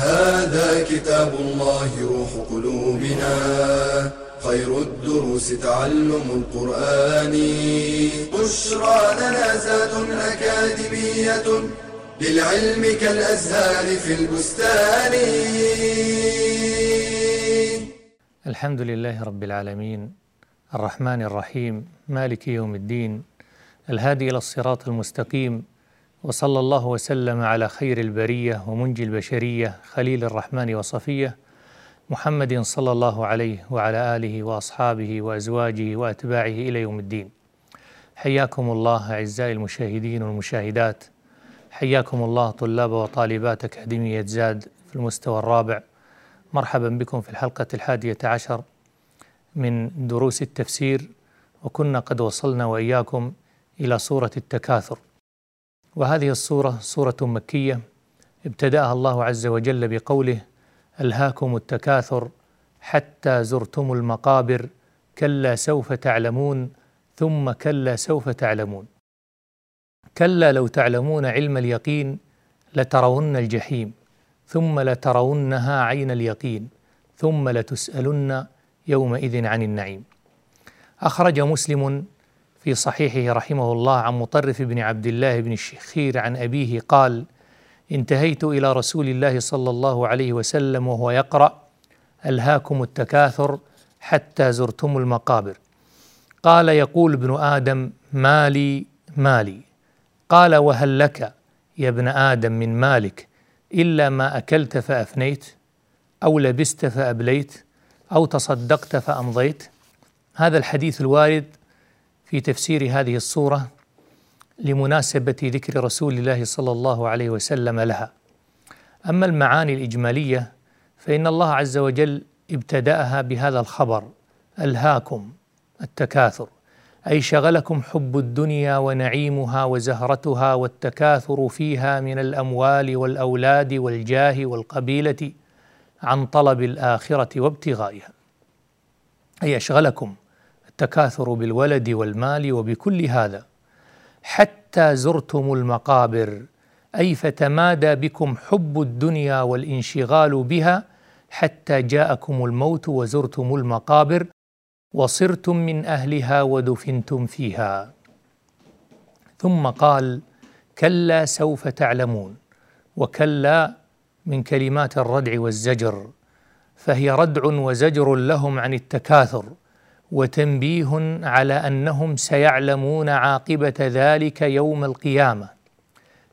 هذا كتاب الله روح قلوبنا. خير الدروس تعلم القرآن. بشرى لنا زاد أكاديمية للعلم كالأزهار في البستان. الحمد لله رب العالمين. الرحمن الرحيم. مالك يوم الدين. الهادي إلى الصراط المستقيم. وصلى الله وسلم على خير البرية ومنجي البشرية خليل الرحمن وصفية محمد صلى الله عليه وعلى آله وأصحابه وأزواجه وأتباعه إلى يوم الدين. حياكم الله أعزائي المشاهدين والمشاهدات. حياكم الله طلاب وطالبات أكاديمية زاد في المستوى الرابع. مرحبا بكم في الحلقة الحادية عشر من دروس التفسير وكنا قد وصلنا وإياكم إلى سوره التكاثر. وهذه السوره سوره مكية ابتدأها الله عز وجل بقوله ألهاكم التكاثر حتى زرتم المقابر كلا سوف تعلمون ثم كلا سوف تعلمون. كلا لو تعلمون علم اليقين لترون الجحيم ثم لترونها عين اليقين ثم لتسألن يومئذ عن النعيم. أخرج مسلم في صحيحه رحمه الله عن مطرف بن عبد الله بن الشخير عن أبيه قال انتهيت إلى رسول الله صلى الله عليه وسلم وهو يقرأ ألهاكم التكاثر حتى زرتم المقابر قال يقول ابن آدم مالي مالي قال وهل لك يا ابن آدم من مالك إلا ما أكلت فأفنيت أو لبست فأبليت أو تصدقت فأمضيت هذا الحديث الوارد في تفسير هذه الصورة لمناسبة ذكر رسول الله صلى الله عليه وسلم لها. أما المعاني الإجمالية فإن الله عز وجل ابتدأها بهذا الخبر ألهاكم التكاثر أي شغلكم حب الدنيا ونعيمها وزهرتها والتكاثر فيها من الأموال والأولاد والجاه والقبيلة عن طلب الآخرة وابتغائها. أي أشغلكم التكاثر بالولد والمال وبكل هذا. حتى زرتم المقابر أي فتمادى بكم حب الدنيا والانشغال بها حتى جاءكم الموت وزرتم المقابر وصرتم من أهلها ودفنتم فيها. ثم قال كلا سوف تعلمون وكلا من كلمات الردع والزجر فهي ردع وزجر لهم عن التكاثر وتنبيه على أنهم سيعلمون عاقبة ذلك يوم القيامة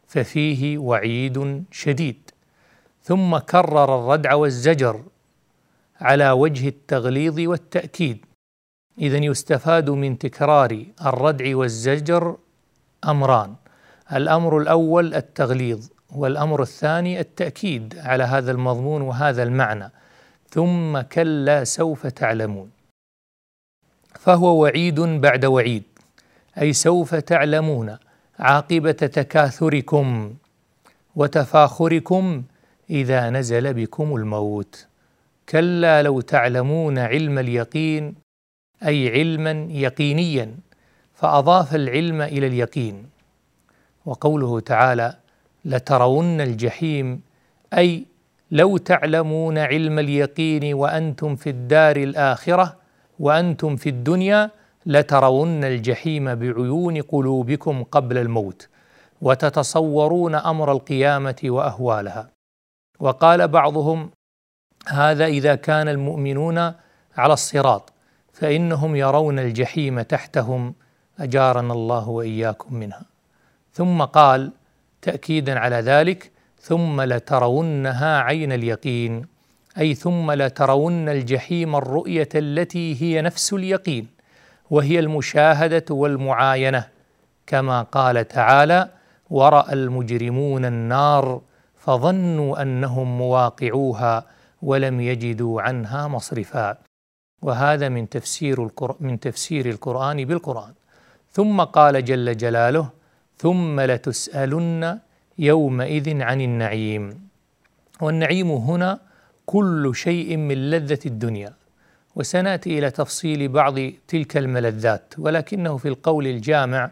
ففيه وعيد شديد. ثم كرر الردع والزجر على وجه التغليظ والتأكيد. اذا يستفاد من تكرار الردع والزجر أمران. الأمر الأول التغليظ والأمر الثاني التأكيد على هذا المضمون وهذا المعنى. ثم كلا سوف تعلمون. فهو وعيد بعد وعيد. أي سوف تعلمون عاقبة تكاثركم وتفاخركم إذا نزل بكم الموت. كلا لو تعلمون علم اليقين أي علما يقينيا فأضاف العلم إلى اليقين. وقوله تعالى لترون الجحيم أي لو تعلمون علم اليقين وأنتم في الدار الآخرة وأنتم في الدنيا لترون الجحيم بعيون قلوبكم قبل الموت وتتصورون أمر القيامة وأهوالها. وقال بعضهم هذا إذا كان المؤمنون على الصراط فإنهم يرون الجحيم تحتهم أجارنا الله وإياكم منها. ثم قال تأكيدا على ذلك ثم لترونها عين اليقين. أي ثم لترون الجحيم الرؤية التي هي نفس اليقين وهي المشاهدة والمعاينة كما قال تعالى ورأى المجرمون النار فظنوا أنهم مواقعوها ولم يجدوا عنها مصرفا. وهذا من تفسير من تفسير القرآن بالقرآن. ثم قال جل جلاله ثم لتسألن يومئذ عن النعيم. والنعيم هنا كل شيء من لذة الدنيا. وسنأتي إلى تفصيل بعض تلك الملذات ولكنه في القول الجامع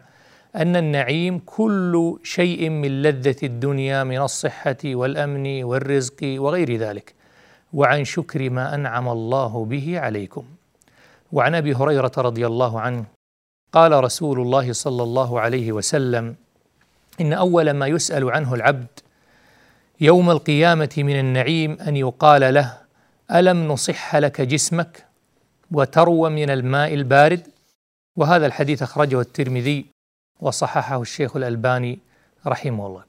أن النعيم كل شيء من لذة الدنيا من الصحة والأمن والرزق وغير ذلك. وعن شكر ما أنعم الله به عليكم. وعن أبي هريرة رضي الله عنه قال رسول الله صلى الله عليه وسلم إن أول ما يسأل عنه العبد يوم القيامة من النعيم أن يقال له ألم نصح لك جسمك وتروى من الماء البارد؟ وهذا الحديث أخرجه الترمذي وصححه الشيخ الألباني رحمه الله.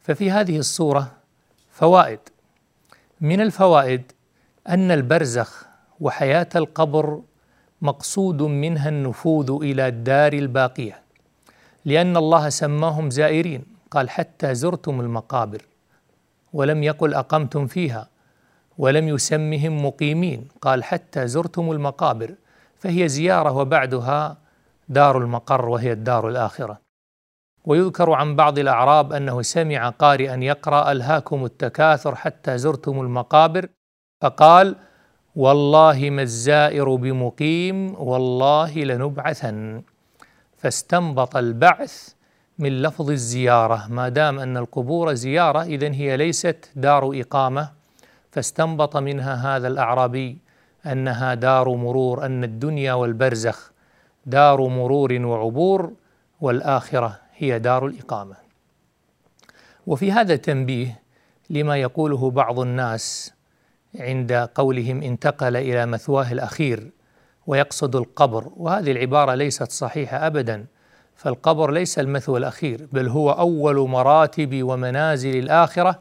ففي هذه الصورة فوائد. من الفوائد أن البرزخ وحياة القبر مقصود منها النفوذ إلى الدار الباقية لأن الله سماهم زائرين. قال حتى زرتم المقابر. ولم يقل أقمتم فيها ولم يسمهم مقيمين. قال حتى زرتم المقابر فهي زيارة وبعدها دار المقر وهي الدار الآخرة. ويذكر عن بعض الأعراب أنه سمع قارئا يقرأ ألهاكم التكاثر حتى زرتم المقابر؟ فقال والله ما الزائر بمقيم والله لنبعثن. فاستنبط البعث من لفظ الزيارة. ما دام أن القبور زيارة إذن هي ليست دار إقامة فاستنبط منها هذا الأعرابي أنها دار مرور أن الدنيا والبرزخ دار مرور وعبور والآخرة هي دار الإقامة. وفي هذا تنبيه لما يقوله بعض الناس عند قولهم انتقل إلى مثواه الأخير ويقصد القبر. وهذه العبارة ليست صحيحة أبدا. فالقبر ليس المثوى الأخير بل هو أول مراتب ومنازل الآخرة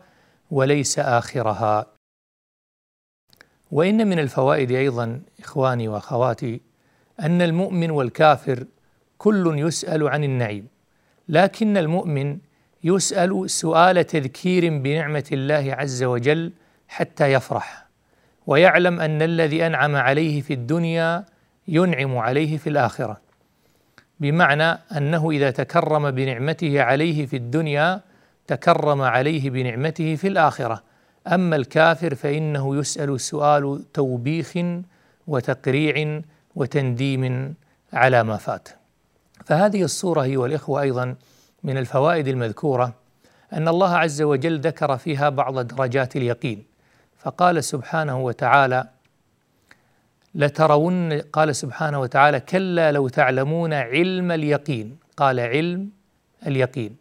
وليس آخرها. وإن من الفوائد أيضا إخواني وأخواتي أن المؤمن والكافر كل يسأل عن النعيم لكن المؤمن يسأل سؤال تذكير بنعمة الله عز وجل حتى يفرح ويعلم أن الذي أنعم عليه في الدنيا ينعم عليه في الآخرة. بمعنى أنه إذا تكرم بنعمته عليه في الدنيا تكرم عليه بنعمته في الآخرة. أما الكافر فإنه يسأل سؤال توبيخ وتقريع وتنديم على ما فات. فهذه الصورة هي والإخوة أيضا من الفوائد المذكورة أن الله عز وجل ذكر فيها بعض درجات اليقين. فقال سبحانه وتعالى لترون قال سبحانه وتعالى كلا لو تعلمون علم اليقين. قال علم اليقين.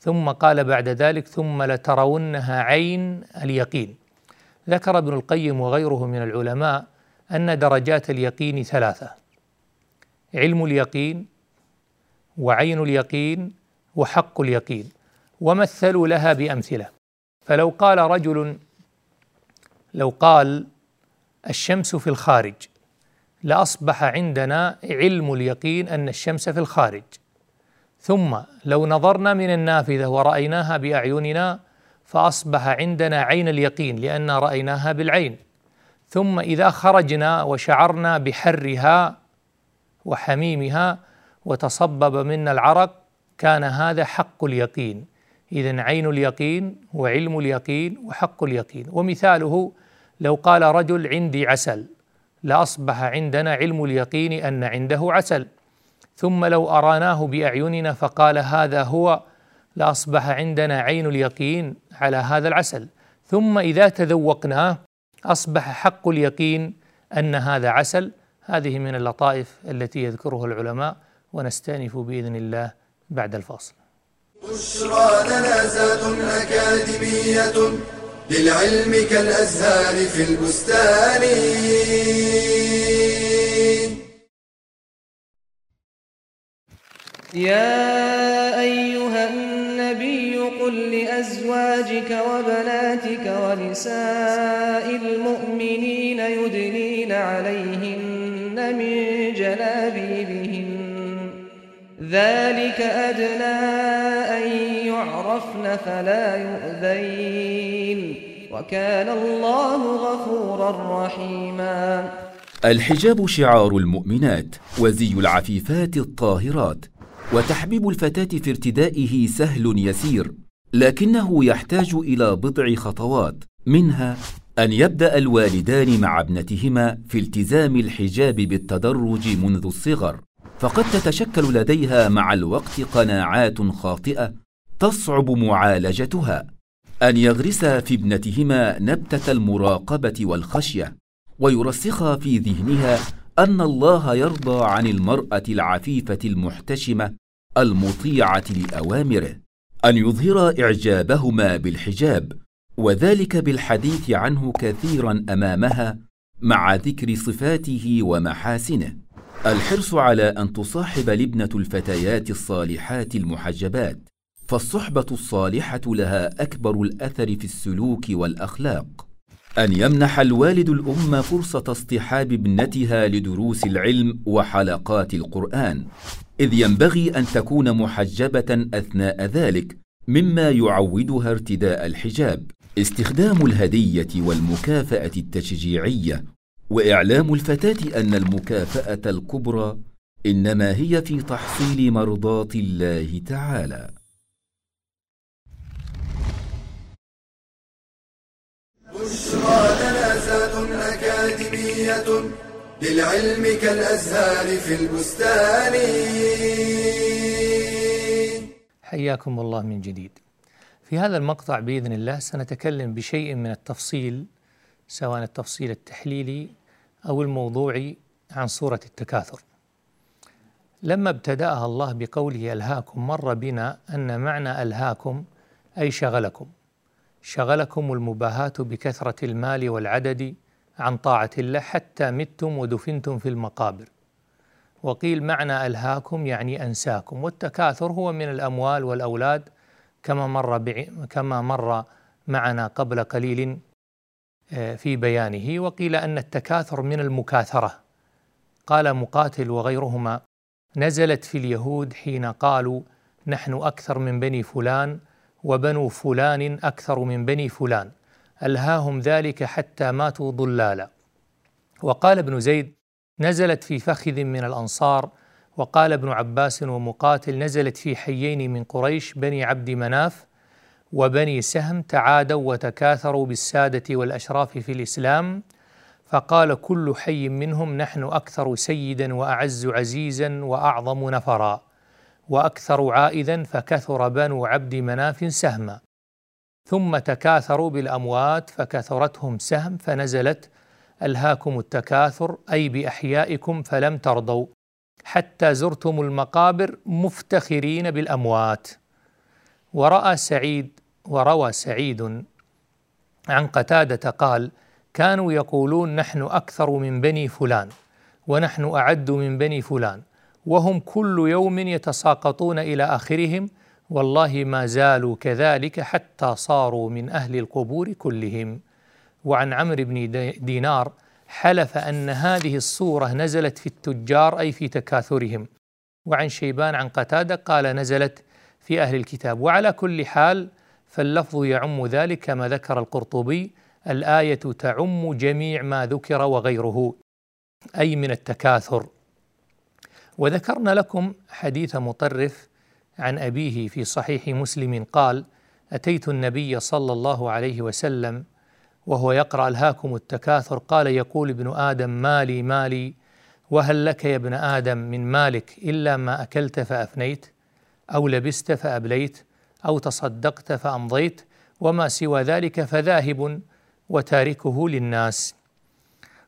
ثم قال بعد ذلك ثم لترونها عين اليقين. ذكر ابن القيم وغيره من العلماء أن درجات اليقين ثلاثة علم اليقين وعين اليقين وحق اليقين ومثلوا لها بأمثلة. فلو قال رجل لو قال الشمس في الخارج. لاصبح عندنا علم اليقين أن الشمس في الخارج. ثم لو نظرنا من النافذة ورأيناها بأعيننا فأصبح عندنا عين اليقين لأن رأيناها بالعين. ثم إذا خرجنا وشعرنا بحرها وحميمها وتصبب منا العرق كان هذا حق اليقين. اذا عين اليقين وعلم اليقين وحق اليقين. ومثاله لو قال رجل عندي عسل لأصبح عندنا علم اليقين أن عنده عسل. ثم لو أراناه بأعيننا فقال هذا هو لأصبح عندنا عين اليقين على هذا العسل. ثم إذا تذوقناه أصبح حق اليقين أن هذا عسل. هذه من اللطائف التي يذكرها العلماء ونستأنف بإذن الله بعد الفاصل. بشرى لنا زاد أكاديمية للعلم كالأزهار في البستان. يا أيها النبي قل لأزواجك وبناتك ونساء المؤمنين يدنين عليهن من جلابيبهن. ذلك أدنى أن يعرفن فلا يؤذين. وكان الله غفورا رحيما. الحجاب شعار المؤمنات وزي العفيفات الطاهرات وتحبيب الفتاة في ارتدائه سهل يسير لكنه يحتاج إلى بضع خطوات منها أن يبدأ الوالدان مع ابنتهما في التزام الحجاب بالتدرج منذ الصغر فقد تتشكل لديها مع الوقت قناعات خاطئة تصعب معالجتها. أن يغرسا في ابنتهما نبتة المراقبة والخشية ويرسخا في ذهنها أن الله يرضى عن المرأة العفيفة المحتشمة المطيعة لأوامره. أن يظهر إعجابهما بالحجاب وذلك بالحديث عنه كثيرا أمامها مع ذكر صفاته ومحاسنه. الحرص على أن تصاحب لبنة الفتيات الصالحات المحجبات. فالصحبة الصالحة لها أكبر الأثر في السلوك والأخلاق. أن يمنح الوالد الأم فرصة اصطحاب ابنتها لدروس العلم وحلقات القرآن. إذ ينبغي أن تكون محجبة أثناء ذلك مما يعودها ارتداء الحجاب. استخدام الهدية والمكافأة التشجيعية وإعلام الفتاة أن المكافأة الكبرى إنما هي في تحصيل مرضاة الله تعالى. بشرى لنا زاد أكاديمية للعلم كالأزهار في البستان حياكم الله من جديد. في هذا المقطع بإذن الله سنتكلم بشيء من التفصيل سواء التفصيل التحليلي أو الموضوعي عن سوره التكاثر. لما ابتدأها الله بقوله ألهاكم مر بنا أن معنى ألهاكم أي شغلكم. شغلكم المباهاة بكثرة المال والعدد عن طاعة الله حتى متم ودفنتم في المقابر. وقيل معنى ألهاكم يعني أنساكم والتكاثر هو من الأموال والأولاد كما مر كما مر معنا قبل قليل في بيانه وقيل أن التكاثر من المكاثرة قال مقاتل وغيرهما نزلت في اليهود حين قالوا نحن أكثر من بني فلان وبنو فلان أكثر من بني فلان ألهاهم ذلك حتى ماتوا ضلالا. وقال ابن زيد نزلت في فخذ من الأنصار. وقال ابن عباس ومقاتل نزلت في حيين من قريش بني عبد مناف. وبني سهم تعادوا وتكاثروا بالسادة والأشراف في الإسلام. فقال كل حي منهم نحن أكثر سيدا وأعز عزيزا وأعظم نفرا. وأكثر عائدا فكثر بنو عبد مناف سهما. ثم تكاثروا بالأموات فكثرتهم سهم فنزلت ألهاكم التكاثر أي بأحيائكم فلم ترضوا. حتى زرتم المقابر مفتخرين بالأموات. ورأى سعيد وروى سعيد عن قتادة قال كانوا يقولون نحن أكثر من بني فلان ونحن أعد من بني فلان. وهم كل يوم يتساقطون إلى آخرهم والله ما زالوا كذلك حتى صاروا من أهل القبور كلهم. وعن عمرو بن دينار حلف أن هذه الصورة نزلت في التجار أي في تكاثرهم. وعن شيبان عن قتادة قال نزلت في أهل الكتاب. وعلى كل حال فاللفظ يعم ذلك كما ذكر القرطبي الآية تعم جميع ما ذكر وغيره أي من التكاثر. وذكرنا لكم حديث مطرف عن أبيه في صحيح مسلم قال أتيت النبي صلى الله عليه وسلم وهو يقرأ ألهاكم التكاثر قال يقول ابن آدم مالي مالي وهل لك يا ابن آدم من مالك إلا ما أكلت فأفنيت أو لبست فأبليت أو تصدقت فأمضيت وما سوى ذلك فذاهب وتاركه للناس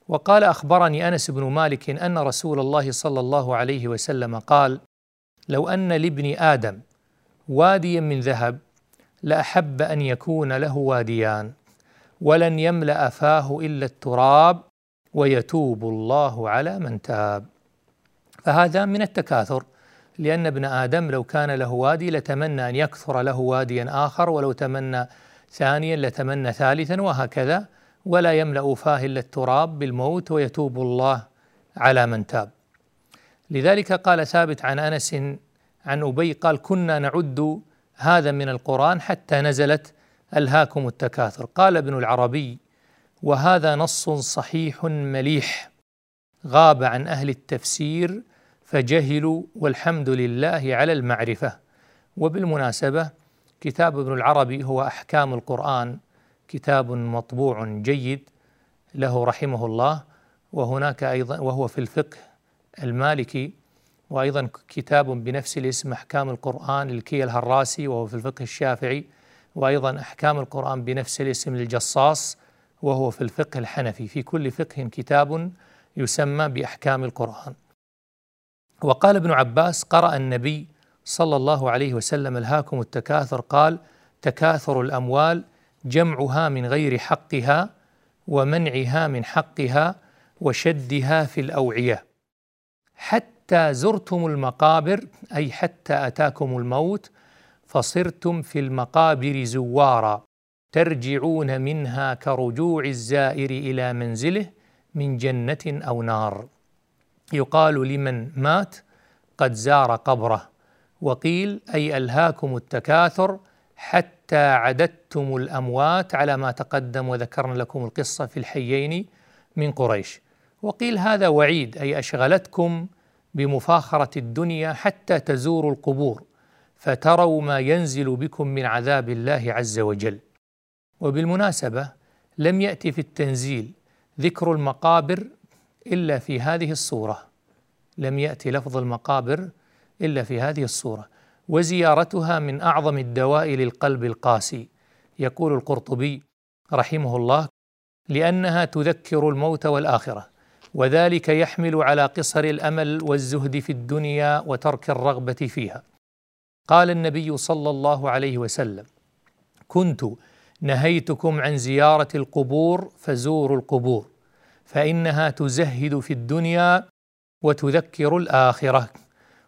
وقال أخبرني أنس بن مالك أن رسول الله صلى الله عليه وسلم قال لو أن لابن آدم واديا من ذهب لأحب أن يكون له واديان ولن يملأ فاه إلا التراب ويتوب الله على من تاب. فهذا من التكاثر لأن ابن آدم لو كان له وادي لتمنى أن يكثر له واديا آخر ولو تمنى ثانيا لتمنى ثالثا وهكذا ولا يملأ فاه الا التراب بالموت ويتوب الله على من تاب. لذلك قال ثابت عن أنس عن أبي قال كنا نعد هذا من القرآن حتى نزلت ألهاكم التكاثر. قال ابن العربي وهذا نص صحيح مليح. غاب عن أهل التفسير فجهلوا والحمد لله على المعرفة. وبالمناسبة كتاب ابن العربي هو أحكام القرآن كتاب مطبوع جيد له رحمه الله وهناك أيضا وهو في الفقه المالكي وأيضا كتاب بنفس الاسم أحكام القرآن للكي الهراسي وهو في الفقه الشافعي وأيضا أحكام القرآن بنفس الاسم للجصاص وهو في الفقه الحنفي. في كل فقه كتاب يسمى بأحكام القرآن. وقال ابن عباس قرأ النبي صلى الله عليه وسلم الهاكم التكاثر قال تكاثر الأموال جمعها من غير حقها ومنعها من حقها وشدها في الأوعية. حتى زرتم المقابر أي حتى أتاكم الموت فصرتم في المقابر زوارا ترجعون منها كرجوع الزائر إلى منزله من جنة أو نار. يقال لمن مات قد زار قبره وقيل أي ألهاكم التكاثر حتى عددتم الأموات على ما تقدم وذكرنا لكم القصة في الحيين من قريش. وقيل هذا وعيد أي أشغلتكم بمفاخرة الدنيا حتى تزوروا القبور فتروا ما ينزل بكم من عذاب الله عز وجل. وبالمناسبة لم يأتي في التنزيل ذكر المقابر إلا في هذه الصورة. لم يأتي لفظ المقابر إلا في هذه الصورة. وزيارتها من أعظم الدواء للقلب القاسي يقول القرطبي رحمه الله لأنها تذكر الموت والآخرة وذلك يحمل على قصر الأمل والزهد في الدنيا وترك الرغبة فيها. قال النبي صلى الله عليه وسلم كنت نهيتكم عن زيارة القبور فزوروا القبور فإنها تزهد في الدنيا وتذكر الآخرة.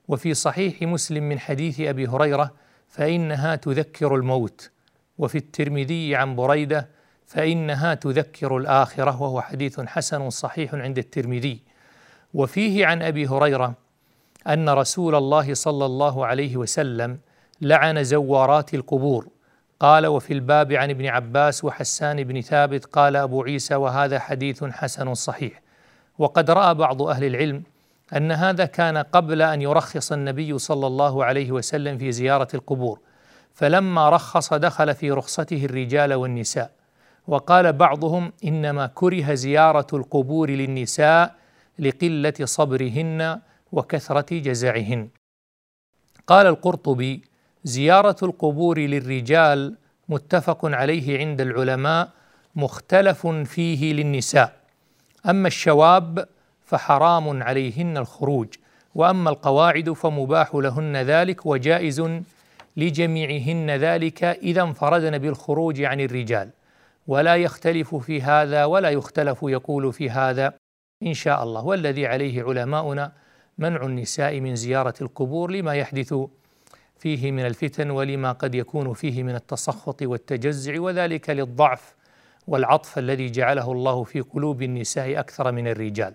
وفي صحيح مسلم من حديث أبي هريرة فإنها تذكر الموت. وفي الترمذي عن بريدة فإنها تذكر الآخرة وهو حديث حسن صحيح عند الترمذي. وفيه عن أبي هريرة أن رسول الله صلى الله عليه وسلم لعن زوارات القبور. قال وفي الباب عن ابن عباس وحسان بن ثابت قال أبو عيسى وهذا حديث حسن صحيح. وقد رأى بعض أهل العلم أن هذا كان قبل أن يرخص النبي صلى الله عليه وسلم في زيارة القبور فلما رخص دخل في رخصته الرجال والنساء وقال بعضهم إنما كره زيارة القبور للنساء لقلة صبرهن وكثرة جزعهن. قال القرطبي زيارة القبور للرجال متفق عليه عند العلماء مختلف فيه للنساء أما الشواب فحرام عليهن الخروج وأما القواعد فمباح لهن ذلك وجائز لجميعهن ذلك إذا انفردن بالخروج عن الرجال ولا يختلف في هذا ولا يختلف يقول في هذا إن شاء الله والذي عليه علماؤنا منع النساء من زيارة القبور لما يحدث فيه من الفتن ولما قد يكون فيه من التسخط والتجزع وذلك للضعف والعطف الذي جعله الله في قلوب النساء أكثر من الرجال.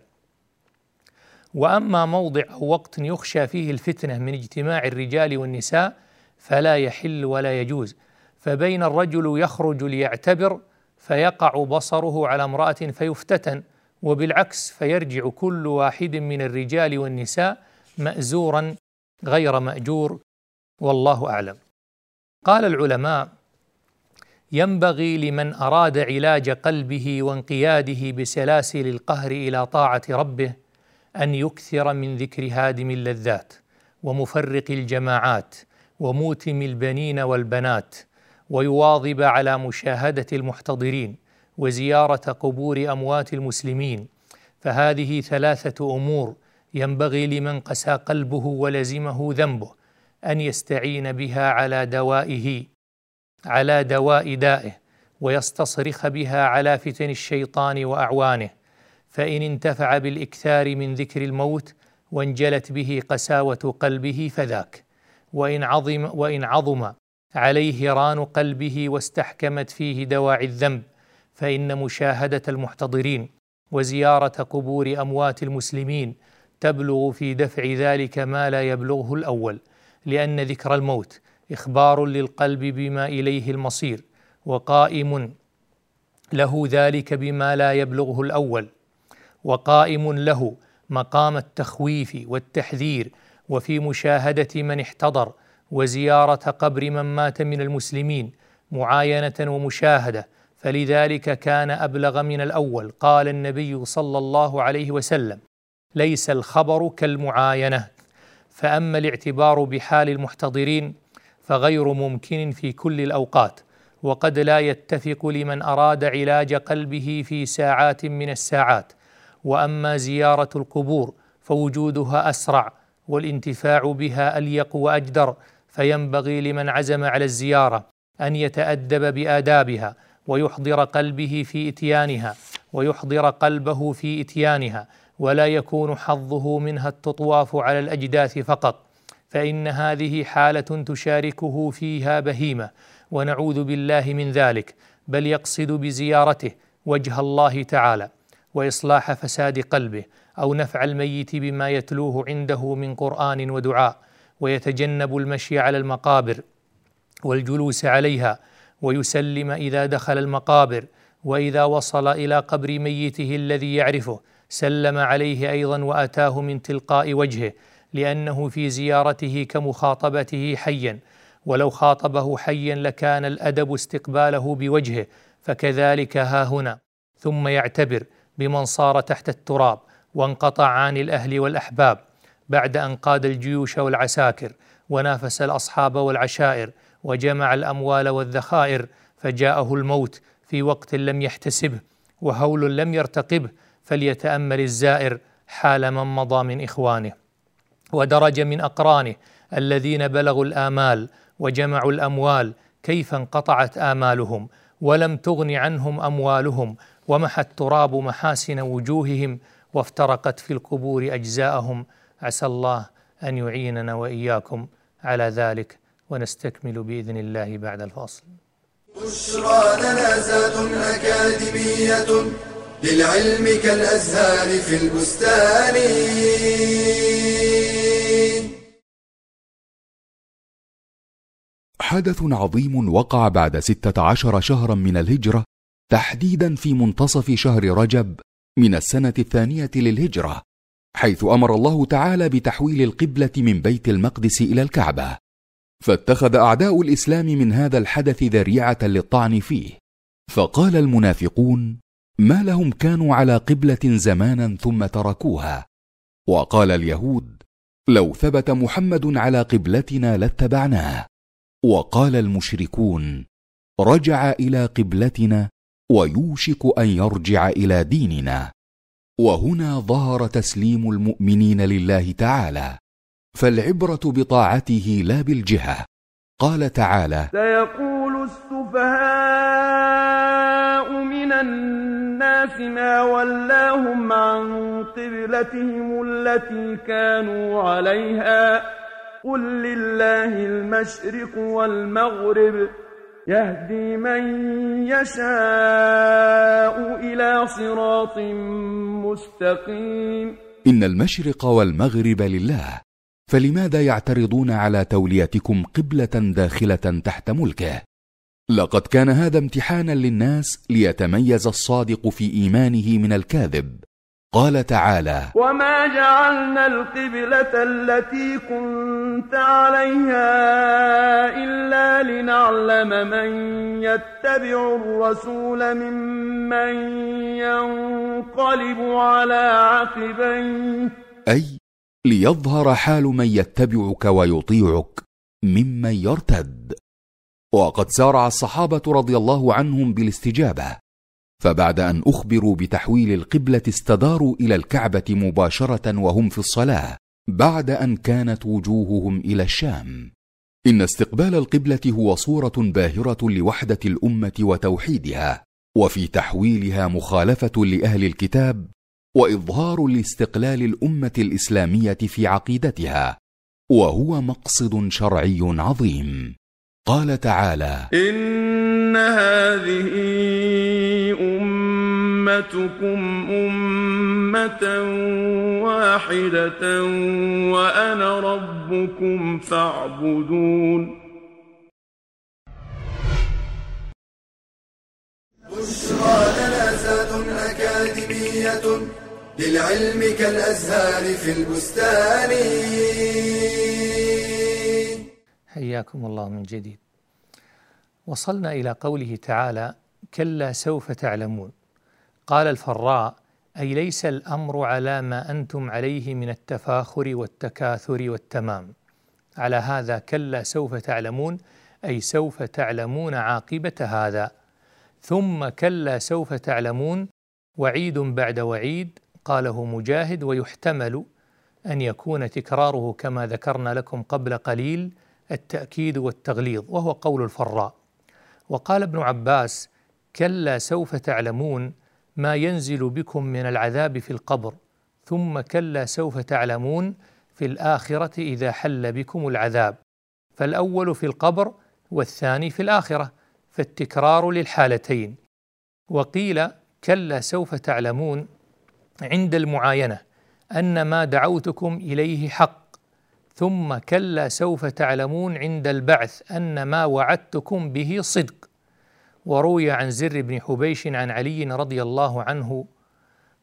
وأما موضع أو وقت يخشى فيه الفتنة من اجتماع الرجال والنساء فلا يحل ولا يجوز فبين الرجل يخرج ليعتبر فيقع بصره على امرأة فيفتتن وبالعكس فيرجع كل واحد من الرجال والنساء مأزورا غير مأجور والله أعلم. قال العلماء: ينبغي لمن أراد علاج قلبه وانقياده بسلاسل القهر إلى طاعة ربه أن يكثر من ذكر هادم اللذات ومفرق الجماعات وموتم البنين والبنات ويواظب على مشاهدة المحتضرين وزيارة قبور أموات المسلمين. فهذه ثلاثة أمور ينبغي لمن قسى قلبه ولزمه ذنبه أن يستعين بها على دوائه على دواء دائه ويستصرخ بها على فتن الشيطان وأعوانه. فإن انتفع بالإكثار من ذكر الموت وانجلت به قساوة قلبه فذاك. وإن عظم وإن عظم عليه ران قلبه واستحكمت فيه دواعي الذنب فإن مشاهدة المحتضرين وزيارة قبور أموات المسلمين تبلغ في دفع ذلك ما لا يبلغه الأول لأن ذكر الموت إخبار للقلب بما إليه المصير وقائم له ذلك بما لا يبلغه الأول. وقائم له مقام التخويف والتحذير وفي مشاهدة من احتضر وزيارة قبر من مات من المسلمين معاينة ومشاهدة. فلذلك كان أبلغ من الأول قال النبي صلى الله عليه وسلم ليس الخبر كالمعاينة. فأما الاعتبار بحال المحتضرين فغير ممكن في كل الأوقات وقد لا يتفق لمن أراد علاج قلبه في ساعات من الساعات. وأما زيارة القبور فوجودها أسرع والانتفاع بها أليق وأجدر فينبغي لمن عزم على الزيارة أن يتأدب بآدابها ويحضر قلبه في إتيانها ويحضر قلبه في إتيانها ولا يكون حظه منها التطواف على الأجداث فقط فإن هذه حالة تشاركه فيها بهيمة ونعوذ بالله من ذلك بل يقصد بزيارته وجه الله تعالى. وإصلاح فساد قلبه أو نفع الميت بما يتلوه عنده من قرآن ودعاء ويتجنب المشي على المقابر والجلوس عليها ويسلم إذا دخل المقابر وإذا وصل إلى قبر ميته الذي يعرفه سلم عليه أيضا وأتاه من تلقاء وجهه لأنه في زيارته كمخاطبته حيا. ولو خاطبه حيا لكان الأدب استقباله بوجهه فكذلك ها هنا. ثم يعتبر بمن صار تحت التراب وانقطع عن الأهل والأحباب بعد أن قاد الجيوش والعساكر ونافس الأصحاب والعشائر وجمع الأموال والذخائر فجاءه الموت في وقت لم يحتسبه وهول لم يرتقبه فليتأمل الزائر حال من مضى من إخوانه. ودرج من أقرانه الذين بلغوا الآمال وجمعوا الأموال كيف انقطعت آمالهم ولم تغن عنهم أموالهم ومحى التراب محاسن وجوههم وافترقت في القبور أجزاءهم عسى الله أن يعيننا وإياكم على ذلك ونستكمل بإذن الله بعد الفاصل. بشرى لنا زاد أكاديمية للعلم كالأزهار في البستان. حدث عظيم وقع بعد ستة عشر شهرا من الهجرة تحديدا في منتصف شهر رجب من السنة الثانية للهجرة حيث أمر الله تعالى بتحويل القبلة من بيت المقدس إلى الكعبة. فاتخذ أعداء الإسلام من هذا الحدث ذريعة للطعن فيه. فقال المنافقون ما لهم كانوا على قبلة زمانا ثم تركوها. وقال اليهود لو ثبت محمد على قبلتنا لاتبعناه. وقال المشركون رجع إلى قبلتنا ويوشك أن يرجع إلى ديننا. وهنا ظهر تسليم المؤمنين لله تعالى. فالعبرة بطاعته لا بالجهة. قال تعالى سيقول السفهاء من الناس ما ولاهم عن قبلتهم التي كانوا عليها. قل لله المشرق والمغرب. يهدي من يشاء إلى صراط مستقيم. إن المشرق والمغرب لله فلماذا يعترضون على توليتكم قبلة داخلة تحت ملكه؟ لقد كان هذا امتحانا للناس ليتميز الصادق في إيمانه من الكاذب. قال تعالى وما جعلنا القبلة التي كنت عليها إلا لنعلم من يتبع الرسول ممن ينقلب على عقبيه أي ليظهر حال من يتبعك ويطيعك ممن يرتد. وقد سارع الصحابة رضي الله عنهم بالاستجابة. فبعد أن أخبروا بتحويل القبلة استداروا إلى الكعبة مباشرة وهم في الصلاة بعد أن كانت وجوههم إلى الشام. إن استقبال القبلة هو صورة باهرة لوحدة الأمة وتوحيدها وفي تحويلها مخالفة لأهل الكتاب وإظهار لاستقلال الأمة الإسلامية في عقيدتها وهو مقصد شرعي عظيم. قال تعالى إن هذه أمتكم أمة واحدة وأنا ربكم فاعبدون. بشرى جنازات أكاديمية للعلم كالأزهار في البستان. حياكم الله من جديد. وصلنا إلى قوله تعالى كلا سوف تعلمون. قال الفراء أي ليس الأمر على ما أنتم عليه من التفاخر والتكاثر والتمام. على هذا كلا سوف تعلمون أي سوف تعلمون عاقبة هذا. ثم كلا سوف تعلمون وعيد بعد وعيد قاله مجاهد ويحتمل أن يكون تكراره كما ذكرنا لكم قبل قليل التأكيد والتغليظ وهو قول الفراء. وقال ابن عباس كلا سوف تعلمون ما ينزل بكم من العذاب في القبر ثم كلا سوف تعلمون في الآخرة إذا حل بكم العذاب. فالأول في القبر والثاني في الآخرة فالتكرار للحالتين. وقيل كلا سوف تعلمون عند المعاينة أن ما دعوتكم إليه حق ثم كلا سوف تعلمون عند البعث أن ما وعدتكم به صدق. وروي عن زر بن حبيش عن علي رضي الله عنه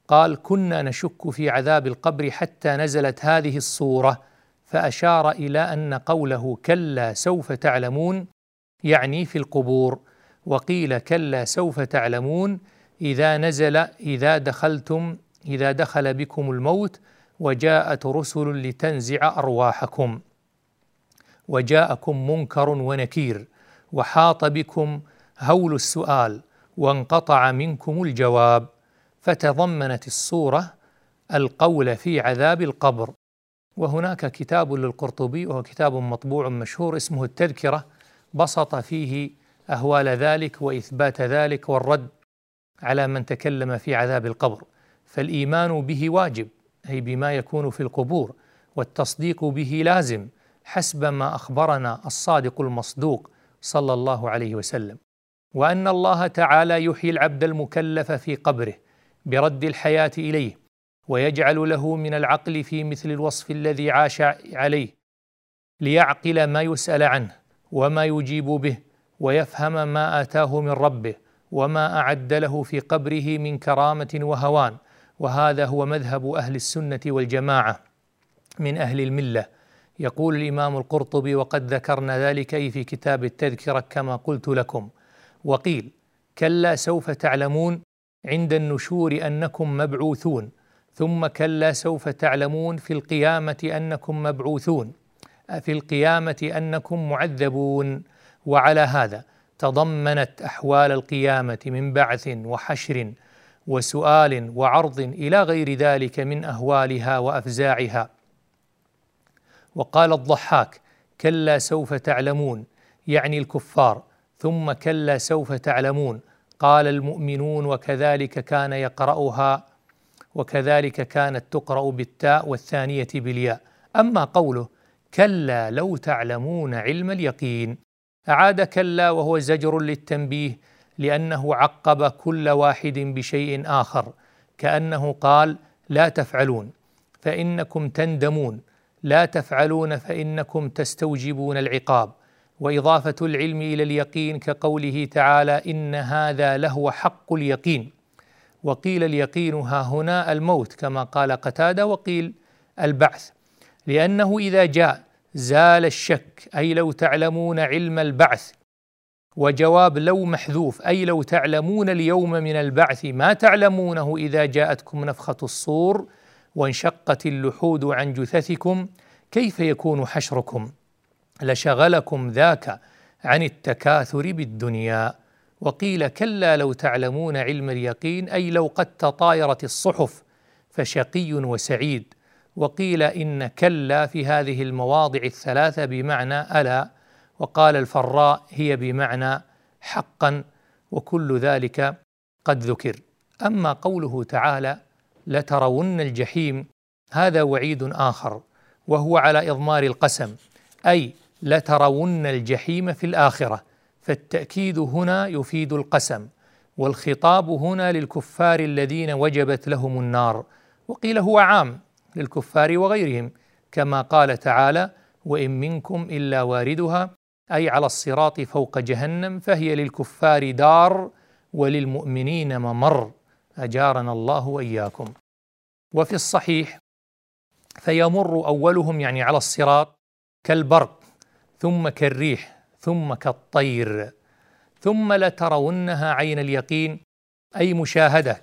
قال كنا نشك في عذاب القبر حتى نزلت هذه الصورة فأشار إلى أن قوله كلا سوف تعلمون يعني في القبور وقيل كلا سوف تعلمون إذا نزل إذا دخلتم إذا دخل بكم الموت وجاءت رسل لتنزع أرواحكم وجاءكم منكر ونكير وحاط بكم هول السؤال وانقطع منكم الجواب فتضمنت الصورة القول في عذاب القبر. وهناك كتاب للقرطبي وهو كتاب مطبوع مشهور اسمه التذكرة بسط فيه أهوال ذلك وإثبات ذلك والرد على من تكلم في عذاب القبر. فالإيمان به واجب أي بما يكون في القبور والتصديق به لازم حسب ما أخبرنا الصادق المصدوق صلى الله عليه وسلم. وأن الله تعالى يحيي العبد المكلف في قبره برد الحياة إليه ويجعل له من العقل في مثل الوصف الذي عاش عليه ليعقل ما يسأل عنه وما يجيب به ويفهم ما آتاه من ربه وما أعد له في قبره من كرامة وهوان. وهذا هو مذهب أهل السنة والجماعة من أهل الملة. يقول الإمام القرطبي وقد ذكرنا ذلك اي في كتاب التذكرة كما قلت لكم. وقيل كلا سوف تعلمون عند النشور أنكم مبعوثون ثم كلا سوف تعلمون في القيامة أنكم مبعوثون في القيامة أنكم معذبون. وعلى هذا تضمنت أحوال القيامة من بعث وحشر وسؤال وعرض إلى غير ذلك من أهوالها وأفزاعها. وقال الضحاك كلا سوف تعلمون يعني الكفار ثم كلا سوف تعلمون. قال المؤمنون وكذلك كان يقرأها وكذلك كانت تقرأ بالتاء والثانية بالياء. أما قوله كلا لو تعلمون علم اليقين أعاد كلا وهو زجر للتنبيه لأنه عقب كل واحد بشيء آخر كأنه قال لا تفعلون فإنكم تندمون لا تفعلون فإنكم تستوجبون العقاب. وإضافة العلم إلى اليقين كقوله تعالى إن هذا لهو حق اليقين. وقيل اليقين ها هنا الموت كما قال قتادة وقيل البعث. لأنه إذا جاء زال الشك أي لو تعلمون علم البعث. وجواب لو محذوف أي لو تعلمون اليوم من البعث ما تعلمونه إذا جاءتكم نفخة الصور وانشقت اللحود عن جثثكم كيف يكون حشركم؟ لشغلكم ذاك عن التكاثر بالدنيا وقيل كلا لو تعلمون علم اليقين أي لو قد تطايرت الصحف فشقي وسعيد. وقيل إن كلا في هذه المواضع الثلاثة بمعنى ألا وقال الفراء هي بمعنى حقا وكل ذلك قد ذكر. أما قوله تعالى لترون الجحيم هذا وعيد آخر وهو على إضمار القسم أي لترون الجحيم في الآخرة فالتأكيد هنا يفيد القسم والخطاب هنا للكفار الذين وجبت لهم النار وقيل هو عام للكفار وغيرهم كما قال تعالى وإن منكم إلا واردها أي على الصراط فوق جهنم فهي للكفار دار وللمؤمنين ممر. أجارنا الله وإياكم. وفي الصحيح فيمر أولهم يعني على الصراط كالبرق ثم كالريح ثم كالطير ثم لترونها عين اليقين أي مشاهدة.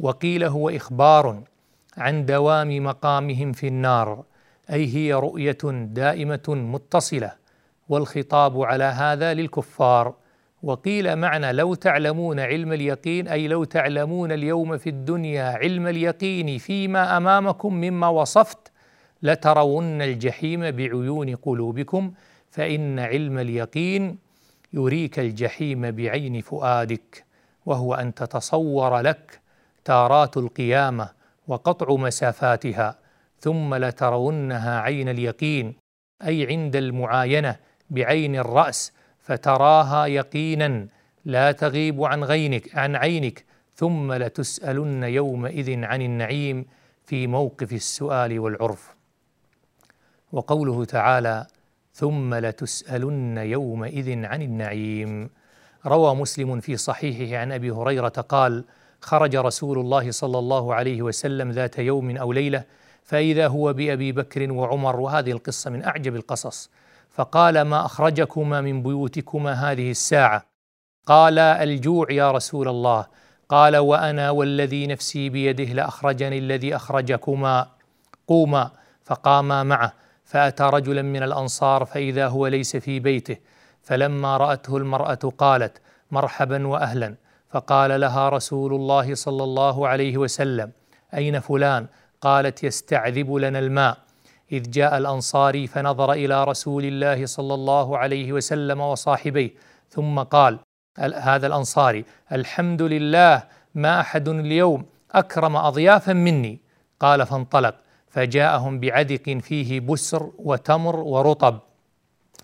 وقيل هو إخبار عن دوام مقامهم في النار أي هي رؤية دائمة متصلة والخطاب على هذا للكفار. وقيل معنى لو تعلمون علم اليقين أي لو تعلمون اليوم في الدنيا علم اليقين فيما أمامكم مما وصفت لترون الجحيم بعيون قلوبكم. فإن علم اليقين يريك الجحيم بعين فؤادك وهو أن تتصور لك تارات القيامة وقطع مسافاتها ثم لترونها عين اليقين أي عند المعاينة بعين الرأس فتراها يقينا لا تغيب عن غينك عن عينك ثم لتسألن يومئذ عن النعيم في موقف السؤال والعرف. وقوله تعالى ثم لتسألن يومئذ عن النعيم. روى مسلم في صحيحه عن أبي هريرة قال خرج رسول الله صلى الله عليه وسلم ذات يوم أو ليلة فإذا هو بأبي بكر وعمر وهذه القصة من أعجب القصص. فقال ما أخرجكما من بيوتكما هذه الساعة؟ قال الجوع يا رسول الله. قال وأنا والذي نفسي بيده لأخرجني الذي أخرجكما. قوما فقاما معه. فأتى رجلا من الأنصار فإذا هو ليس في بيته فلما رأته المرأة قالت مرحبا واهلا. فقال لها رسول الله صلى الله عليه وسلم أين فلان؟ قالت يستعذب لنا الماء. إذ جاء الانصاري فنظر إلى رسول الله صلى الله عليه وسلم وصاحبيه ثم قال هذا الانصاري الحمد لله ما أحد اليوم أكرم اضيافا مني. قال فانطلق. فجاءهم بعدق فيه بسر وتمر ورطب.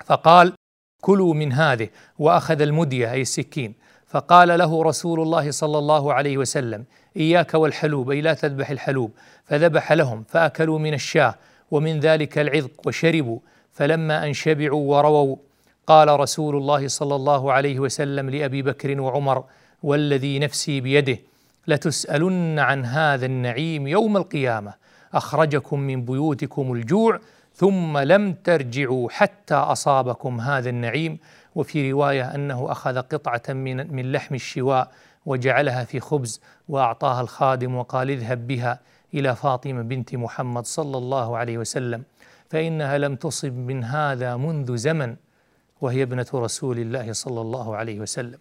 فقال كلوا من هذه. وأخذ المدية أي السكين. فقال له رسول الله صلى الله عليه وسلم إياك والحلوب أي لا تذبح الحلوب. فذبح لهم فأكلوا من الشاه ومن ذلك العذق وشربوا. فلما أن شبعوا ورووا قال رسول الله صلى الله عليه وسلم لأبي بكر وعمر والذي نفسي بيده لتسألن عن هذا النعيم يوم القيامة. أخرجكم من بيوتكم الجوع ثم لم ترجعوا حتى أصابكم هذا النعيم. وفي رواية أنه أخذ قطعة من من لحم الشواء وجعلها في خبز وأعطاها الخادم وقال اذهب بها إلى فاطمة بنت محمد صلى الله عليه وسلم فإنها لم تصب من هذا منذ زمن وهي ابنة رسول الله صلى الله عليه وسلم.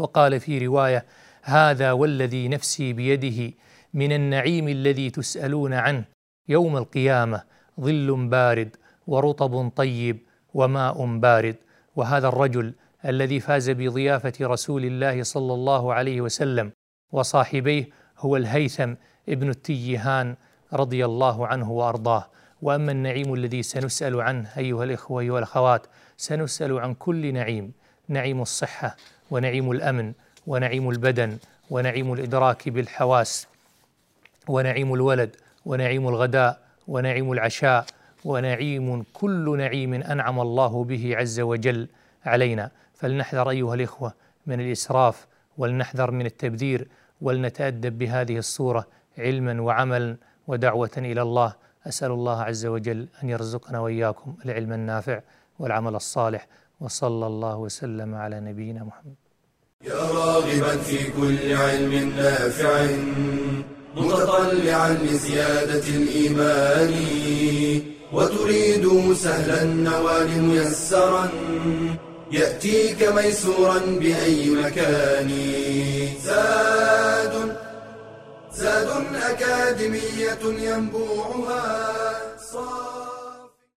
وقال في رواية هذا والذي نفسي بيده من النعيم الذي تسألون عنه. يوم القيامة ظل بارد ورطب طيب وماء بارد. وهذا الرجل الذي فاز بضيافة رسول الله صلى الله عليه وسلم وصاحبيه هو الهيثم ابن التيهان رضي الله عنه وأرضاه. وأما النعيم الذي سنسأل عنه أيها الإخوة أيها الأخوات سنسأل عن كل نعيم نعيم الصحة ونعيم الأمن ونعيم البدن ونعيم الإدراك بالحواس. ونعيم الولد ونعيم الغداء ونعيم العشاء ونعيم كل نعيم أنعم الله به عز وجل علينا. فلنحذر أيها الإخوة من الإسراف ولنحذر من التبذير ولنتأدب بهذه الصورة علما وعملا ودعوة إلى الله. أسأل الله عز وجل أن يرزقنا وإياكم العلم النافع والعمل الصالح. وصلى الله وسلم على نبينا محمد. يا راغبا في كل علم نافع. متطلعا لزيادة الإيمان وتريد سهلا النوال ميسرا يأتيك ميسورا بأي مكان. زاد زاد أكاديمية ينبوعها صار